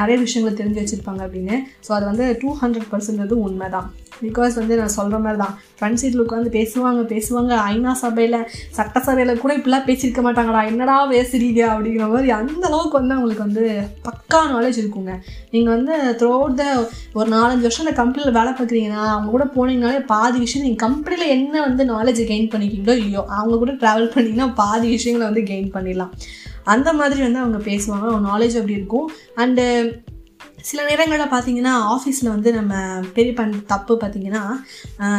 நிறைய விஷயங்களை தெரிஞ்சு வச்சுருப்பாங்க அப்படின்னு. ஸோ அது வந்து டூ ஹண்ட்ரட் பர்சன்ட் உண்மை தான் பிகாஸ் வந்து நான் சொல்கிற மாதிரி தான் ஃப்ரண்ட் சீட்டில் உட்காந்து பேசுவாங்க பேசுவாங்க. ஐநா சபையில் சட்டசபையில் கூட இப்படிலாம் பேசியிருக்க மாட்டாங்கடா. என்னடா பேசுறீங்க அப்படிங்கிற மாதிரி அந்த அளவுக்கு வந்து அவங்களுக்கு வந்து பக்கா நாலேஜ் இருக்குங்க. நீங்கள் வந்து த்ரூ த ஒரு நாலஞ்சு வருஷம் அந்த கம்பெனியில் வேலை பார்க்குறீங்கன்னா அவங்க கூட போனீங்கனாலே பாதி விஷயம் நீங்கள் கம்பெனியில் என்ன வந்து நாலேஜ் கெயின் பண்ணிக்கிங்களோ இல்லையோ அவங்க கூட ட்ராவல் பண்ணிங்கன்னா பாதி விஷயங்களை வந்து கெயின் பண்ணிடலாம். அந்த மாதிரி வந்து அவங்க பேசுவாங்க. அவங்க நாலேஜ் அப்படி இருக்கும். அண்டு சில நேரங்களில் பார்த்தீங்கன்னா ஆஃபீஸில் வந்து நம்ம பெரிய பண் தப்பு பார்த்தீங்கன்னா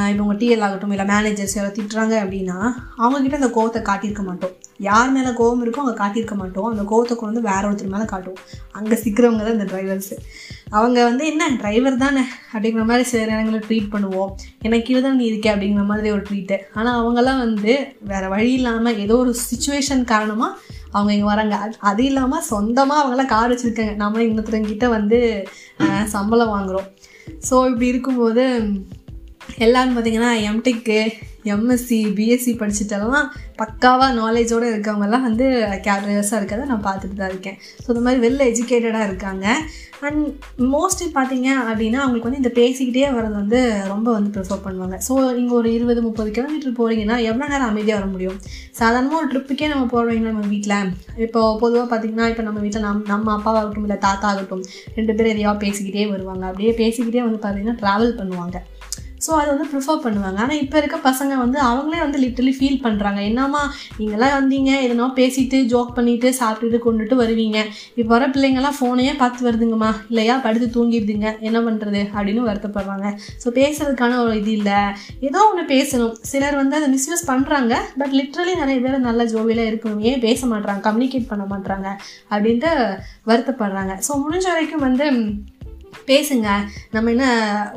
இப்போ உங்கள் டிஎல் ஆகட்டும் இல்லை மேனேஜர்ஸ் யாரோ திட்டுறாங்க அப்படின்னா அவங்கக்கிட்ட அந்த கோவத்தை காட்டியிருக்க மாட்டோம். யார் மேலே கோவம் இருக்கோ அங்கே காட்டியிருக்க மாட்டோம். அந்த கோவத்தை கொண்டு வந்து வேற ஒருத்தர் மேலே காட்டுவோம். அங்கே சிக்கிறவங்க தான் இந்த டிரைவர்ஸு அவங்க வந்து என்ன டிரைவர் தானே? அப்படிங்கிற மாதிரி சில நேரங்களில் ட்ரீட் பண்ணுவோம். எனக்கு கீழே தான் நீ இருக்கே? அப்படிங்கிற மாதிரி ஒரு ட்ரீட்டு ஆனால் அவங்கெல்லாம் வந்து வேறு வழி இல்லாமல் ஏதோ ஒரு சுச்சுவேஷன் காரணமாக அவங்க இங்கே வராங்க. அது அது இல்லாமல் சொந்தமாக அவங்களாம் கார் வச்சுருக்காங்க. நம்ம இன்னொருத்தவங்கிட்ட வந்து சம்பளம் வாங்குகிறோம் ஸோ இப்படி இருக்கும்போது எல்லாரும் பார்த்தீங்கன்னா எம்டெக்கு எம்எஸ்சி பிஎஸ்சி படிச்சுட்டெல்லாம் பக்காவாக நாலேஜோடு இருக்கவங்கெல்லாம் வந்து கேப் இருக்கிறத நான் பார்த்துட்டு தான் இருக்கேன். ஸோ இந்த மாதிரி வெல் எஜுகேட்டடாக இருக்காங்க. அண்ட் மோஸ்ட்லி பார்த்தீங்க அப்படின்னா அவங்களுக்கு வந்து இந்த பேசிக்கிட்டே வர்றது வந்து ரொம்ப வந்து ப்ரிஃபர் பண்ணுவாங்க. ஸோ நீங்கள் ஒரு இருபது முப்பது கிலோமீட்டர் போகிறீங்கன்னா எவ்வளோ நேரம் அமைதியாக வர முடியும்? சாதாரணமாக ஒரு ட்ரிப்புக்கே நம்ம போடுறீங்க நம்ம வீட்டில் இப்போ பொதுவாக பார்த்தீங்கன்னா இப்போ நம்ம வீட்டில் நம் நம்ம அப்பாவாகட்டும் இல்லை தாத்தா ஆகட்டும் ரெண்டு பேரும் எதையாவது பேசிக்கிட்டே வருவாங்க. அப்படியே பேசிக்கிட்டே வந்து பார்த்தீங்கன்னா ட்ராவல் பண்ணுவாங்க. ஸோ அதை வந்து ப்ரிஃபர் பண்ணுவாங்க. ஆனால் இப்போ இருக்க பசங்க வந்து அவங்களே வந்து லிட்டலி ஃபீல் பண்ணுறாங்க என்னம்மா நீங்களாம் வந்தீங்க எதனா பேசிட்டு ஜோக் பண்ணிட்டு சாப்பிட்டுட்டு கொண்டுட்டு வருவீங்க. இப்போ வர பிள்ளைங்கள்லாம் ஃபோனையே பார்த்து வருதுங்கம்மா. இல்லையா படுத்து தூங்கிடுதுங்க. என்ன பண்ணுறது அப்படின்னு வருத்தப்படுறாங்க. ஸோ பேசுறதுக்கான ஒரு இது இல்லை. ஏதோ ஒன்று பேசணும். சிலர் வந்து அதை மிஸ்யூஸ் பண்ணுறாங்க பட் லிட்ரலி நிறைய பேர் நல்ல ஜோவியில் இருக்கணும். ஏன் பேச மாட்றாங்க? கம்யூனிகேட் பண்ண மாட்டுறாங்க அப்படின்ட்டு வருத்தப்படுறாங்க. ஸோ முடிஞ்ச வரைக்கும் வந்து பேசுங்க. நம்ம என்ன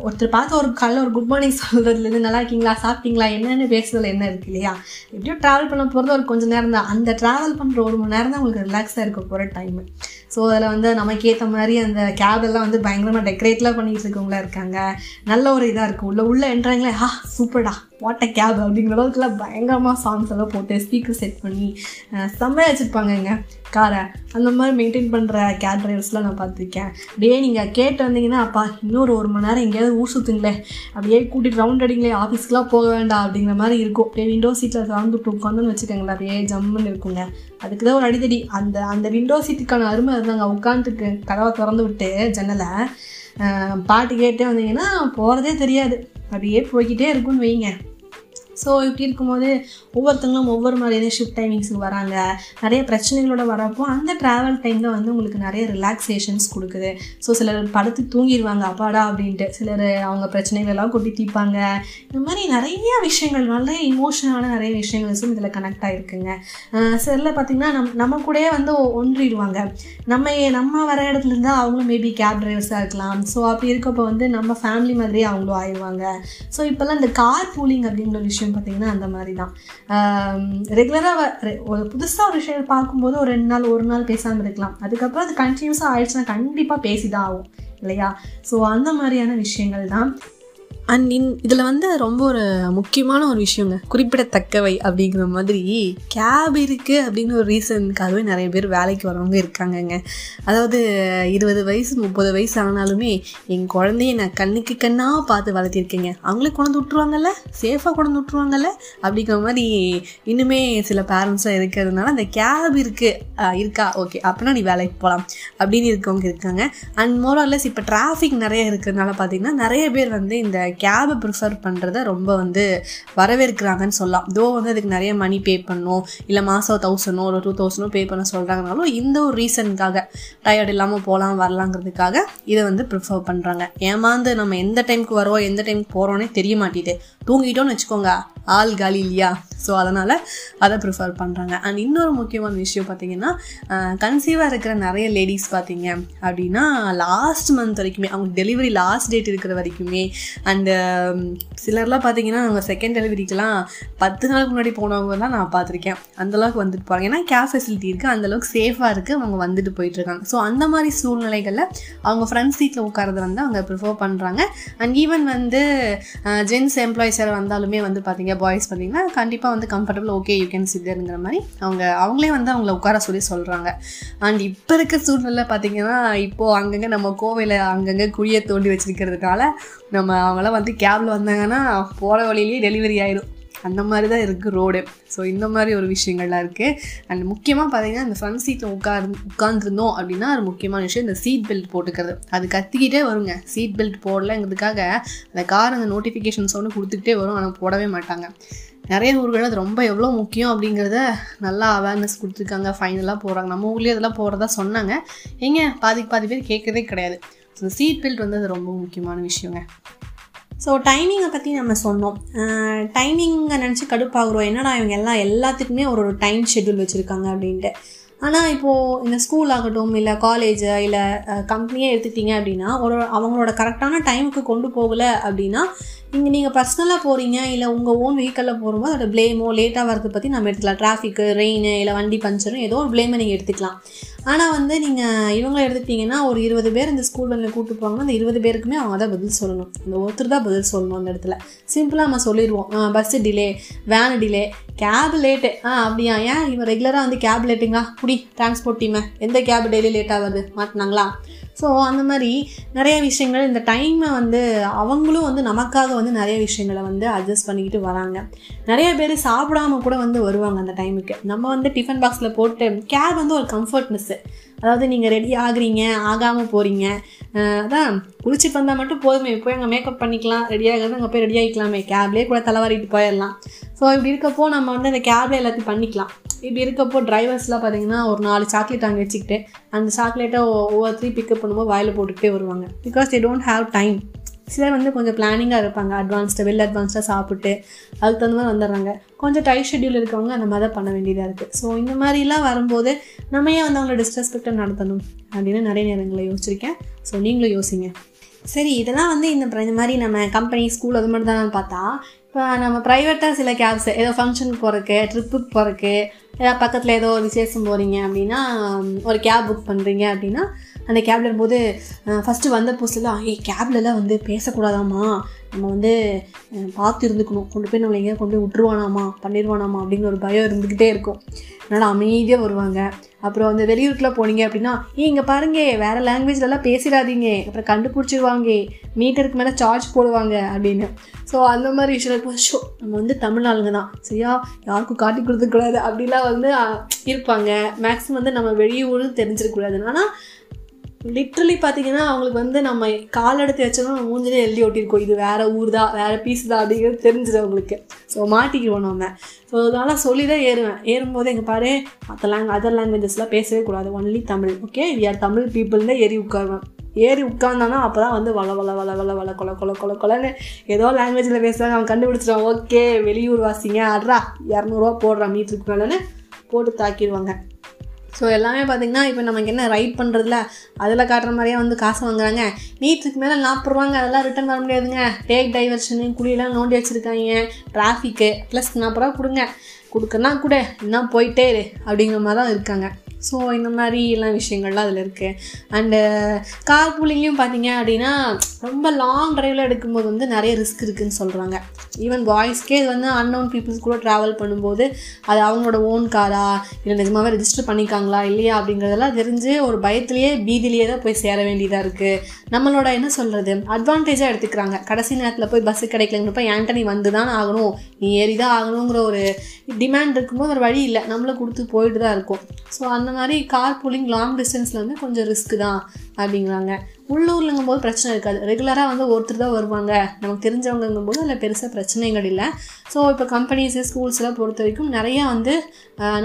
ஒருத்தர் பார்த்து ஒரு காலைல ஒரு குட் மார்னிங் சொல்கிறதுலேருந்து நல்லா இருக்கீங்களா? சாப்பிட்டீங்களா? என்னென்னு பேசுறதுல என்ன இருக்கு இல்லையா? எப்படியோ ட்ராவல் பண்ண போகிறது ஒரு கொஞ்சம் நேரம் தான். அந்த ட்ராவல் பண்ணுற ஒரு மணி நேரம் தான் உங்களுக்கு ரிலாக்ஸாக இருக்க போகிற டைமு ஸோ அதில் வந்து நமக்கு ஏற்ற மாதிரி அந்த கேப் எல்லாம் வந்து பயங்கரமாக டெக்கரேட்லாம் பண்ணிட்டு இருக்கவங்களா இருக்காங்க. நல்ல ஒரு இதாக இருக்கும். உள்ள உள்ள என்ட்ராங்களே ஆ சூப்பர்டா வாட் அ கேப் அப்படிங்கிற அளவுக்குலாம் பயங்கரமாக சாங்ஸ் எல்லாம் போட்டு ஸ்பீக்கர் செட் பண்ணி செம்மையாக வச்சுருப்பாங்கங்க. காரை அந்த மாதிரி மெயின்டைன் பண்ணுற கேப் டிரைவர்ஸ்லாம் நான் பார்த்துருக்கேன். அப்படியே நீங்கள் கேட்டு வந்தீங்கன்னா அப்பா இன்னொரு ஒரு மணி நேரம் எங்கேயாவது ஊர் சுற்றுங்களே அப்படியே கூட்டிகிட்டு ரவுண்ட் அடிங்களே ஆஃபீஸ்க்குலாம் போக வேண்டாம் அப்படிங்கிற மாதிரி இருக்கும். அப்படியே விண்டோ சீட்டில் சார்ந்துட்டு உட்காந்துன்னு வச்சுக்கோங்களேன் அப்படியே ஜம்முன்னு இருக்குங்க. அதுக்கு தான் ஒரு அடிதடி. அந்த அந்த விண்டோ சீட்டுக்கான அருமை இருந்தாங்க உட்காந்துட்டு கதவை திறந்து விட்டு ஜன்னலை பாட்டு கேட்டே வந்தீங்கன்னா போகிறதே தெரியாது. அப்படியே போய்கிட்டே இருக்கும்னு வைங்க. ஸோ இப்படி இருக்கும்போது ஒவ்வொருத்தங்களும் ஒவ்வொரு மாதிரியான ஷிஃப்ட் டைமிங்ஸுக்கு வராங்க. நிறைய பிரச்சனைகளோட வரப்போ அந்த ட்ராவல் டைமில் வந்து உங்களுக்கு நிறைய ரிலாக்ஸேஷன்ஸ் கொடுக்குது. ஸோ சிலர் படுத்து தூங்கிடுவாங்க அப்பாடா அப்படின்ட்டு. சிலர் அவங்க பிரச்சனைகள் எல்லாம் கொட்டி தீப்பாங்க. இந்த மாதிரி நிறைய விஷயங்கள் நல்ல இமோஷனலான நிறைய விஷயங்களும் இதில் கனெக்ட் ஆகிருக்குங்க சிலர் பார்த்திங்கன்னா நம் நம்ம கூடயே வந்து ஒன்றிடுவாங்க. நம்ம நம்ம வர இடத்துல இருந்தால் அவங்களும் மேபி கேப் டிரைவர்ஸாக இருக்கலாம். ஸோ அப்படி இருக்கப்போ வந்து நம்ம ஃபேமிலி மாதிரியே அவங்களும் ஆயிடுவாங்க ஸோ இப்போல்லாம் இந்த கார் பூலிங் அப்படிங்கிற விஷயம் விஷயம் பார்த்திங்கன்னா அந்த மாதிரி தான் ரெகுலராக ஒரு புதுசாக ஒரு விஷயம் பார்க்கும்போது ஒரு ரெண்டு நாள் ஒரு நாள் பேசாமல் இருக்கலாம். அதுக்கப்புறம் அது கண்டினியூஸாக ஆயிடுச்சுன்னா கண்டிப்பாக பேசி தான் ஆகும் இல்லையா? ஸோ அந்த மாதிரியான விஷயங்கள் தான் அண்ட் இன் இதில் வந்து ரொம்ப ஒரு முக்கியமான ஒரு விஷயங்க. குறிப்பிடத்தக்கவை அப்படிங்கிற மாதிரி கேப் இருக்குது அப்படின்னு ஒரு ரீசனுக்காகவே நிறைய பேர் வேலைக்கு வரவங்க இருக்காங்கங்க. அதாவது இருபது வயசு முப்பது வயசு ஆனாலுமே என் குழந்தைய நான் கண்ணுக்கு கண்ணாக பார்த்து வளர்த்திருக்கேங்க. அவங்களே கொண்டு விட்ருவாங்கல்ல சேஃபாக கொண்டு விட்ருவாங்கல்ல அப்படிங்கிற மாதிரி இன்னுமே சில பேரண்ட்ஸாக இருக்கிறதுனால அந்த கேப் இருக்குது இருக்கா? ஓகே அப்படின்னா நீ வேலைக்கு போகலாம் அப்படின்னு இருக்கவங்க இருக்காங்க. அண்ட் மோரல்லஸ் இப்போ டிராஃபிக் நிறைய இருக்கிறதுனால பார்த்தீங்கன்னா நிறைய பேர் வந்து இந்த கேபை ப்ரிஃபர் பண்ணுறத ரொம்ப வந்து வரவேற்கிறாங்கன்னு சொல்லலாம். தோ வந்து அதுக்கு நிறைய மணி பே பண்ணும் இல்லை மாதம் தௌசண்டோ ஒரு டூ தௌசண்டோ பே பண்ண சொல்கிறாங்கனாலும் இந்த ஒரு ரீசனுக்காக டயர்ட் இல்லாமல் போகலாம் வரலாங்கிறதுக்காக இதை வந்து ப்ரிஃபர் பண்ணுறாங்க ஏமாந்து நம்ம எந்த டைமுக்கு வரோம் எந்த டைமுக்கு போகிறோன்னே தெரிய மாட்டேது தூங்கிட்டோன்னு வச்சுக்கோங்க. ஆள் காலி இல்லையா? ஸோ அதனால் அதை ப்ரிஃபர் பண்ணுறாங்க அண்ட் இன்னொரு முக்கியமான விஷயம் பார்த்தீங்கன்னா கன்சீவாக இருக்கிற நிறைய லேடிஸ் பார்த்தீங்க அப்படின்னா லாஸ்ட் மந்த் வரைக்குமே அவங்க டெலிவரி லாஸ்ட் டேட் இருக்கிற வரைக்குமே அண்டு சிலர்லாம் பார்த்தீங்கன்னா அவங்க செகண்ட் டெலிவரிக்கெலாம் பத்து நாளுக்கு முன்னாடி போனவங்க தான் நான் பார்த்துருக்கேன். அந்தளவுக்கு வந்துட்டு போகிறாங்க ஏன்னா கேப் ஃபெசிலிட்டி இருக்குது அந்தளவுக்கு சேஃபாக இருக்குது அவங்க வந்துட்டு போயிட்டுருக்காங்க ஸோ அந்த மாதிரி சூழ்நிலைகளில் அவங்க ஃப்ரண்ட் சீட்டில் உட்காரத வந்து அவங்க ப்ரிஃபர் பண்ணுறாங்க அண்ட் ஈவன் வந்து ஜென்ஸ் எம்ப்ளாயிஸ் யார் வந்தாலுமே வந்து பார்த்தீங்க பாய்ஸ் பார்த்தீங்கன்னா கண்டிப்பாக வந்து கம்ஃபர்டபுள் ஓகே யூ கேன் சித்தருங்கிற மாதிரி அவங்க அவங்களே வந்து அவங்கள உட்கார சொல்லி சொல்கிறாங்க அண்ட் இப்போ இருக்க சூழ்நிலை பார்த்தீங்கன்னா இப்போது அங்கங்கே நம்ம கோவையில் அங்கங்கே குழியை தோண்டி வச்சிருக்கிறதுனால நம்ம அவங்களாம் வந்து கேபில் வந்தாங்கன்னா போகிற வழியிலேயே டெலிவரி ஆயிடும் அந்த மாதிரி தான் இருக்குது ரோடு. ஸோ இந்த மாதிரி ஒரு விஷயங்கள்லாம் இருக்குது அண்ட் முக்கியமாக பார்த்தீங்கன்னா இந்த ஃப்ரண்ட் சீட்டில் உட்கார் உட்காந்துருந்தோம் அப்படின்னா ஒரு முக்கியமான விஷயம். இந்த சீட் பெல்ட் போட்டுக்கிறது. அது கத்திக்கிட்டே வருங்க. சீட் பெல்ட் போடலங்கிறதுக்காக அந்த கார் அந்த நோட்டிஃபிகேஷன் சவுண்டு கொடுத்துக்கிட்டே வரும். ஆனால் போடவே மாட்டாங்க. நிறைய ஊர்கள் அது ரொம்ப எவ்வளோ முக்கியம் அப்படிங்கிறத நல்லா அவேர்னஸ் கொடுத்துருக்காங்க. ஃபைனலாக போகிறாங்க நம்ம ஊர்லேயே அதெல்லாம் போகிறதா சொன்னாங்க. எங்க? பாதிக்கு பாதி பேர் கேட்கறதே கிடையாது. ஸோ சீட் பெல்ட் வந்து அது ரொம்ப முக்கியமான விஷயங்க. ஸோ டைமிங்கை பற்றி நம்ம சொன்னோம். டைமிங்கை நினச்சி கடுப்பாகிறோம். என்னடா இவங்க எல்லாம் எல்லாத்துக்குமே ஒரு ஒரு டைம் ஷெட்யூல் வச்சுருக்காங்க அப்படின்ட்டு. ஆனால் இப்போது இந்த ஸ்கூல் ஆகட்டும் இல்லை காலேஜ் இல்லை கம்பெனியே எடுத்துக்கிட்டீங்க அப்படின்னா ஒரு அவங்களோட கரெக்டான டைமுக்கு கொண்டு போகலை அப்படின்னா இங்கே நீங்கள் பர்சனலாக போகிறீங்க இல்லை உங்கள் ஓன் வெஹிக்கலில் போகும்போது அதோட ப்ளேமோ லேட்டாக வரது பற்றி நம்ம எடுத்துக்கலாம். டிராஃபிக்கு ரெயின் இல்லை வண்டி பஞ்சரும் ஏதோ ஒரு ப்ளேமை நீங்கள் எடுத்துக்கலாம். ஆனால் வந்து நீங்கள் இவங்களை எடுத்துக்கிட்டிங்கன்னா ஒரு இருபது பேர் இந்த ஸ்கூல் வேனில் கூப்பிட்டு போவாங்கன்னா அந்த இருபது பேருக்குமே அவங்க தான் பதில் சொல்லணும். இந்த ஒருத்தர் தான் பதில் சொல்லணும் அந்த இடத்துல. சிம்பிளாக நம்ம சொல்லிடுவோம். Bus delay van delay cab late ஆ அப்படியா? ஏன் இவன் ரெகுலராக வந்து கேப் லேட்டுங்களா குடி டிரான்ஸ்போர்ட் டீமை எந்த கேப் டெய்லி லேட்டாக வருது? மாட்டினாங்களா? ஸோ அந்த மாதிரி நிறைய விஷயங்கள் இந்த டைமை வந்து அவங்களும் வந்து நமக்காக வந்து நிறைய விஷயங்களை வந்து அட்ஜஸ்ட் பண்ணிக்கிட்டு வராங்க. நிறைய பேர் சாப்பிடாம கூட வந்து வருவாங்க அந்த டைமுக்கு நம்ம வந்து டிஃபன் பாக்ஸில் போட்டு கேப் வந்து ஒரு கம்ஃபர்ட்னஸ்ஸு அதாவது நீங்கள் ரெடி ஆகுறீங்க ஆகாமல் போகிறீங்க அதான் குளிச்சுட்டு வந்தால் மட்டும் போதுமே. போய் அங்கே மேக்கப் பண்ணிக்கலாம். ரெடி ஆகிறது அங்கே போய் ரெடி ஆகிக்கலாமே. கேப்லேயே கூட தலைவாரிட்டு போயிடலாம். ஸோ இப்படி இருக்கப்போ நம்ம வந்து அந்த கேப்லேயே எல்லாத்தையும் பண்ணிக்கலாம். இப்படி இருக்கப்போ டிரைவர்ஸ்லாம் பார்த்தீங்கன்னா ஒரு நாலு சாக்லேட் அங்கே வச்சுக்கிட்டு அந்த சாக்லேட்டை ஒவ்வொருத்தரையும் பிக்கப் பண்ணும்போது வாயில் போட்டுக்கிட்டே வருவாங்க. Because they don't have time சிலர் வந்து கொஞ்சம் பிளானிங்காக இருப்பாங்க. அட்வான்ஸ்டாக வெல் அட்வான்ஸ்டாக சாப்பிட்டு அதுக்கு தகுந்த மாதிரி வந்துடுறாங்க. கொஞ்சம் டைட் ஷெட்யூல் இருக்கவங்க அந்த மாதிரி தான் பண்ண வேண்டியதாக இருக்குது ஸோ இந்த மாதிரிலாம் வரும்போது நம்ம ஏன் வந்து அவங்கள டிஸ்ரெஸ்பெக்டாக நடத்தணும்? அப்படின்னு நிறைய நேரங்களில் யோசிச்சிருக்கேன். ஸோ நீங்களும் யோசிங்க. சரி இதெல்லாம் வந்து இந்த இந்த மாதிரி நம்ம கம்பெனி ஸ்கூல் அது மட்டும் தான் பார்த்தா இப்போ நம்ம ப்ரைவேட்டாக சில கேப்ஸ் ஏதோ ஃபங்க்ஷனுக்கு போகிறக்கு ட்ரிப்புக்கு போகிறக்கு ஏதாவது பக்கத்தில் ஏதோ ஒரு விசேஷம் போகிறீங்க அப்படின்னா ஒரு கேப் புக் பண்ணுறீங்க அப்படின்னா அந்த கேபில் இருக்கும்போது ஃபஸ்ட்டு வந்த புதுசுலாம் ஏய் கேப்லலாம் வந்து பேசக்கூடாதாம்மா. நம்ம வந்து பார்த்து இருந்துக்கணும். கொண்டு போய் நம்மளை எங்கேயா கொண்டு போய் விட்டுருவானாமா? பண்ணிடுவானாமா அப்படிங்கிற ஒரு பயம் இருந்துக்கிட்டே இருக்கும். அதனால் அமைதியாக வருவாங்க. அப்புறம் அந்த வெளியூருக்குலாம் போனீங்க அப்படின்னா ஏ இங்கே பாருங்க. வேறு லாங்குவேஜ்லலாம் பேசிடாதீங்க. அப்புறம் கண்டுபிடிச்சிருவாங்க. மீட்டருக்கு மேலே சார்ஜ் போடுவாங்க. அப்படின்னு. ஸோ அந்த மாதிரி விஷயம் ஷோ நம்ம வந்து தமிழ் ஆளுங்க தான். சரியா? யாருக்கும் காட்டி கொடுத்துக்கூடாது அப்படிலாம் வந்து இருப்பாங்க. மேக்ஸிமம் வந்து நம்ம வெளியூர் தெரிஞ்சிருக்கக்கூடாது ஆனால் லிட்ரலி பார்த்தீங்கன்னா அவங்களுக்கு வந்து நம்ம கால் எடுத்து வச்சோம்னா நம்ம மூஞ்சிலே எழுதி ஒட்டியிருக்கோம். இது வேறு ஊர் தான் வேறு பீஸ் தான் அப்படிங்கிறது தெரிஞ்சுது அவங்களுக்கு. ஸோ மாட்டிக்குவோம் நம்ம ஸோ அதனால் சொல்லி தான் ஏறுவேன். ஏறும்போது எங்கள் பாரு மற்ற லாங் அதர் லாங்குவேஜஸ்லாம் பேசவே கூடாது. Only Tamil. Okay we are Tamil people ஏறி உட்காருவேன் ஏறி உட்காந்தானா அப்போ தான் வந்து வள வள வள வள வள கொல கொல கொல கொலன்னு ஏதோ லாங்குவேஜில் பேசுகிறாங்க அவன் கண்டுபிடிச்சிட்டான் ஓகே வெளியூர் வாசிங்க. அட்ரா இரநூறுவா போடுறான் மீட்டருக்கு மேலேன்னு போட்டு தாக்கிடுவாங்க ஸோ எல்லாமே பார்த்திங்கன்னா இப்போ நமக்கு என்ன ரைட் பண்ணுறதுல அதில் காட்டுற மாதிரியே வந்து காசு வாங்குறாங்க. நீட்டுக்கு மேலே நாற்பது ரூபாங்க அதெல்லாம் ரிட்டன் வர முடியாதுங்க. டேக் டைவர்ஷனு குழியெல்லாம் நோண்டி வச்சுருக்காங்க. டிராஃபிக்கு ப்ளஸ் நாற்பது ரூபா கொடுங்க. கொடுக்கனா கூட இன்னும் போயிட்டே இரு அப்படிங்கிற மாதிரி தான் இருக்காங்க. ஸோ இந்த மாதிரி எல்லாம் விஷயங்கள்லாம் அதில் இருக்குது அண்டு uh, கார் பூலிங்லையும் பார்த்தீங்க அப்படின்னா ரொம்ப லாங் ட்ரைவில் எடுக்கும்போது வந்து நிறைய ரிஸ்க் இருக்குதுன்னு சொல்கிறாங்க ஈவன் பாய்ஸ்க்கே இது வந்து அன்னோன் பீப்புள்ஸ் கூட ட்ராவல் பண்ணும்போது அது அவங்களோட ஓன் காரா இல்லை நிஜமாகவே ரெஜிஸ்டர் பண்ணிக்காங்களா இல்லையா அப்படிங்கிறதெல்லாம் தெரிஞ்சு ஒரு பயத்துலேயே பீதிலேயே தான் போய் சேர வேண்டியதாக இருக்குது நம்மளோட என்ன சொல்கிறது அட்வான்டேஜாக எடுத்துக்கிறாங்க. கடைசி நேரத்தில் போய் பஸ்ஸு கிடைக்கலங்கிறப்ப ஆண்டனி வந்து தான் ஆகணும். நீ ஏறி தான் ஆகணுங்கிற ஒரு டிமாண்ட் இருக்கும்போது ஒரு வழி இல்லை. நம்மளை கொடுத்து போயிட்டு தான் இருக்கும். ஸோ அந்த மாதிரி கார் பூலிங் லாங் டிஸ்டன்ஸில் வந்து கொஞ்சம் ரிஸ்க்கு தான் அப்படிங்கிறாங்க. உள்ளூர்லங்கும் போது பிரச்சனை இருக்காது. ரெகுலராக வந்து ஒருத்தர் தான் வருவாங்க. நமக்கு தெரிஞ்சவங்கங்கும் போது அதில் பெருசாக பிரச்சனைகள் இல்லை. ஸோ இப்போ கம்பெனிஸு ஸ்கூல்ஸ்லாம் பொறுத்த வரைக்கும் நிறையா வந்து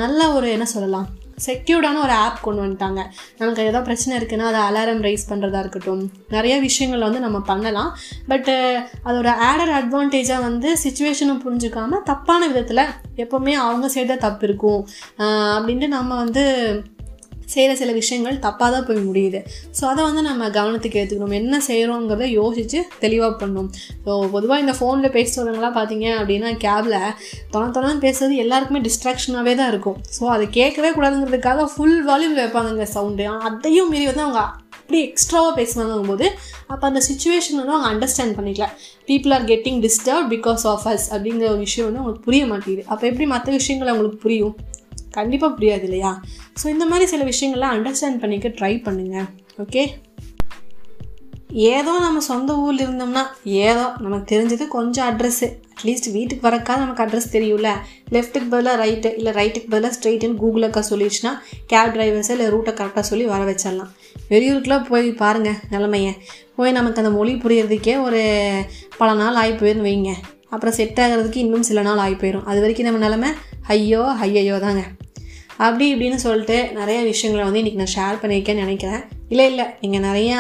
நல்ல ஒரு என்ன சொல்லலாம்? செக்யூர்டான ஒரு ஆப் கொண்டு வந்துட்டாங்க. நமக்கு ஏதோ பிரச்சனை இருக்குன்னா அதை அலாரம் ரைஸ் பண்ணுறதா இருக்கட்டும். நிறைய விஷயங்கள் வந்து நம்ம பண்ணலாம். பட்டு அதோட ஆடர் அட்வான்டேஜாக வந்து சுச்சுவேஷனை புரிஞ்சுக்காமல் தப்பான விதத்தில் எப்போவுமே அவங்க சைடு தான் தப்பு இருக்கும். அப்படின்ட்டு நம்ம வந்து செய்கிற சில விஷயங்கள் தப்பாக தான் போய் முடியுது. ஸோ அதை வந்து நம்ம கவனத்துக்கு எடுத்துக்கணும் என்ன செய்கிறோங்கிறத யோசித்து தெளிவாக பண்ணணும். ஸோ பொதுவாக இந்த ஃபோனில் பேசுகிறவங்களாம் பார்த்தீங்க அப்படின்னா கேபில் தொண தொணன்னு பேசுறது எல்லாருக்குமே டிஸ்ட்ராக்ஷனாகவே தான் இருக்கும். ஸோ அதை கேட்கவே கூடாதுங்கிறதுக்காக ஃபுல் வால்யூமில் வைப்பாங்க சவுண்டு அதையும் மீறி வந்து அவங்க அப்படி எக்ஸ்ட்ராவாக பேசுவாங்கும் போது அப்போ அந்த சுச்சுவேஷன் வந்து அவங்க அண்டர்ஸ்டாண்ட் பண்ணிக்கல. People are getting disturb because of us அப்படிங்கிற ஒரு விஷயம் வந்து அவங்களுக்கு புரிய மாட்டேங்குது. அப்போ எப்படி மற்ற விஷயங்கள் அவங்களுக்கு புரியும்? கண்டிப்பாக புரியாது இல்லையா? ஸோ இந்த மாதிரி சில விஷயங்கள்லாம் அண்டர்ஸ்டாண்ட் பண்ணிக்க ட்ரை பண்ணுங்கள் ஓகே ஏதோ நம்ம சொந்த ஊரில் இருந்தோம்னா ஏதோ நமக்கு தெரிஞ்சது கொஞ்சம் அட்ரஸ்ஸு அட்லீஸ்ட் வீட்டுக்கு வரக்காக நமக்கு அட்ரஸ் தெரியும்ல. லெஃப்ட்டுக்கு பதிலாக ரைட்டு இல்லை ரைட்டுக்கு பதிலாக ஸ்ட்ரெயிட்டுன்னு கூகுளக்கா சொல்லிடுச்சுன்னா கேப் டிரைவர்ஸை இல்லை ரூட்டை கரெக்டாக சொல்லி வர வச்சிடலாம். வெளியூருக்குலாம் போய் பாருங்கள் நிலமைய. போய் நமக்கு அந்த மொழி புரியறதுக்கே ஒரு பல நாள் ஆகி போயிருந்து வைங்க. அப்புறம் செட் ஆகிறதுக்கு இன்னும் சில நாள் ஆகி போயிடும் அது வரைக்கும் நம்ம நிலமை ஐயோ ஐயையோ தாங்க அப்படி இப்படின்னு சொல்லிட்டு நிறைய விஷயங்களை வந்து இன்றைக்கி நான் ஷேர் பண்ணியிருக்கேன்னு நினைக்கிறேன். இல்லை இல்லை நீங்கள் நிறையா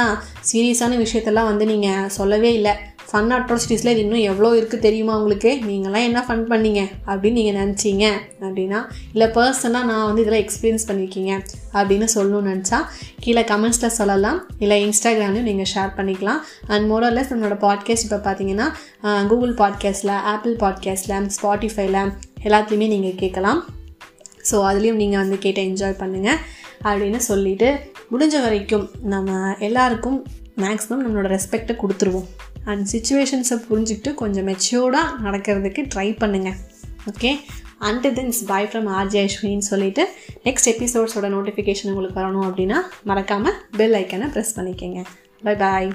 சீரியஸான விஷயத்தெல்லாம் வந்து நீங்கள் சொல்லவே இல்லை. ஃபன் அட்ராசிட்டிஸில் இது இன்னும் எவ்வளோ இருக்குது தெரியுமா உங்களுக்கு? நீங்களாம் என்ன ஃபன் பண்ணீங்க? அப்படின்னு நீங்கள் நினச்சிங்க அப்படின்னா இல்லை பர்சனலாக நான் வந்து இதெல்லாம் எக்ஸ்பீரியன்ஸ் பண்ணியிருக்கீங்க அப்படின்னு சொல்லணும்னு நினச்சா கீழே கமெண்ட்ஸில் சொல்லலாம். இல்லை இன்ஸ்டாகிராம்லையும் நீங்கள் ஷேர் பண்ணிக்கலாம். அண்ட் மோரல்லஸ் நம்மளோட பாட்காஸ்ட் இப்போ பார்த்தீங்கன்னா கூகுள் பாட்காஸ்ட்டில் ஆப்பிள் பாட்காஸ்ட்டில் ஸ்பாட்டிஃபைல எல்லாத்துலேயுமே நீங்கள் கேட்கலாம். ஸோ அதுலேயும் நீங்கள் வந்து கேட்டு என்ஜாய் பண்ணுங்கள் அப்படின்னு சொல்லிவிட்டு முடிஞ்ச வரைக்கும் நம்ம எல்லாருக்கும் மேக்ஸிமம் நம்மளோட ரெஸ்பெக்டை கொடுத்துருவோம். அண்ட் சுச்சுவேஷன்ஸை புரிஞ்சுக்கிட்டு கொஞ்சம் மெச்சூர்டாக நடக்கிறதுக்கு ட்ரை பண்ணுங்கள் okay and thanks bye from RJ அஸ்வின்னு சொல்லிவிட்டு நெக்ஸ்ட் எபிசோட்ஸோட நோட்டிஃபிகேஷன் உங்களுக்கு வரணும் அப்படின்னா மறக்காமல் பெல் ஐக்கனை ப்ரெஸ் பண்ணிக்கோங்க. Bye bye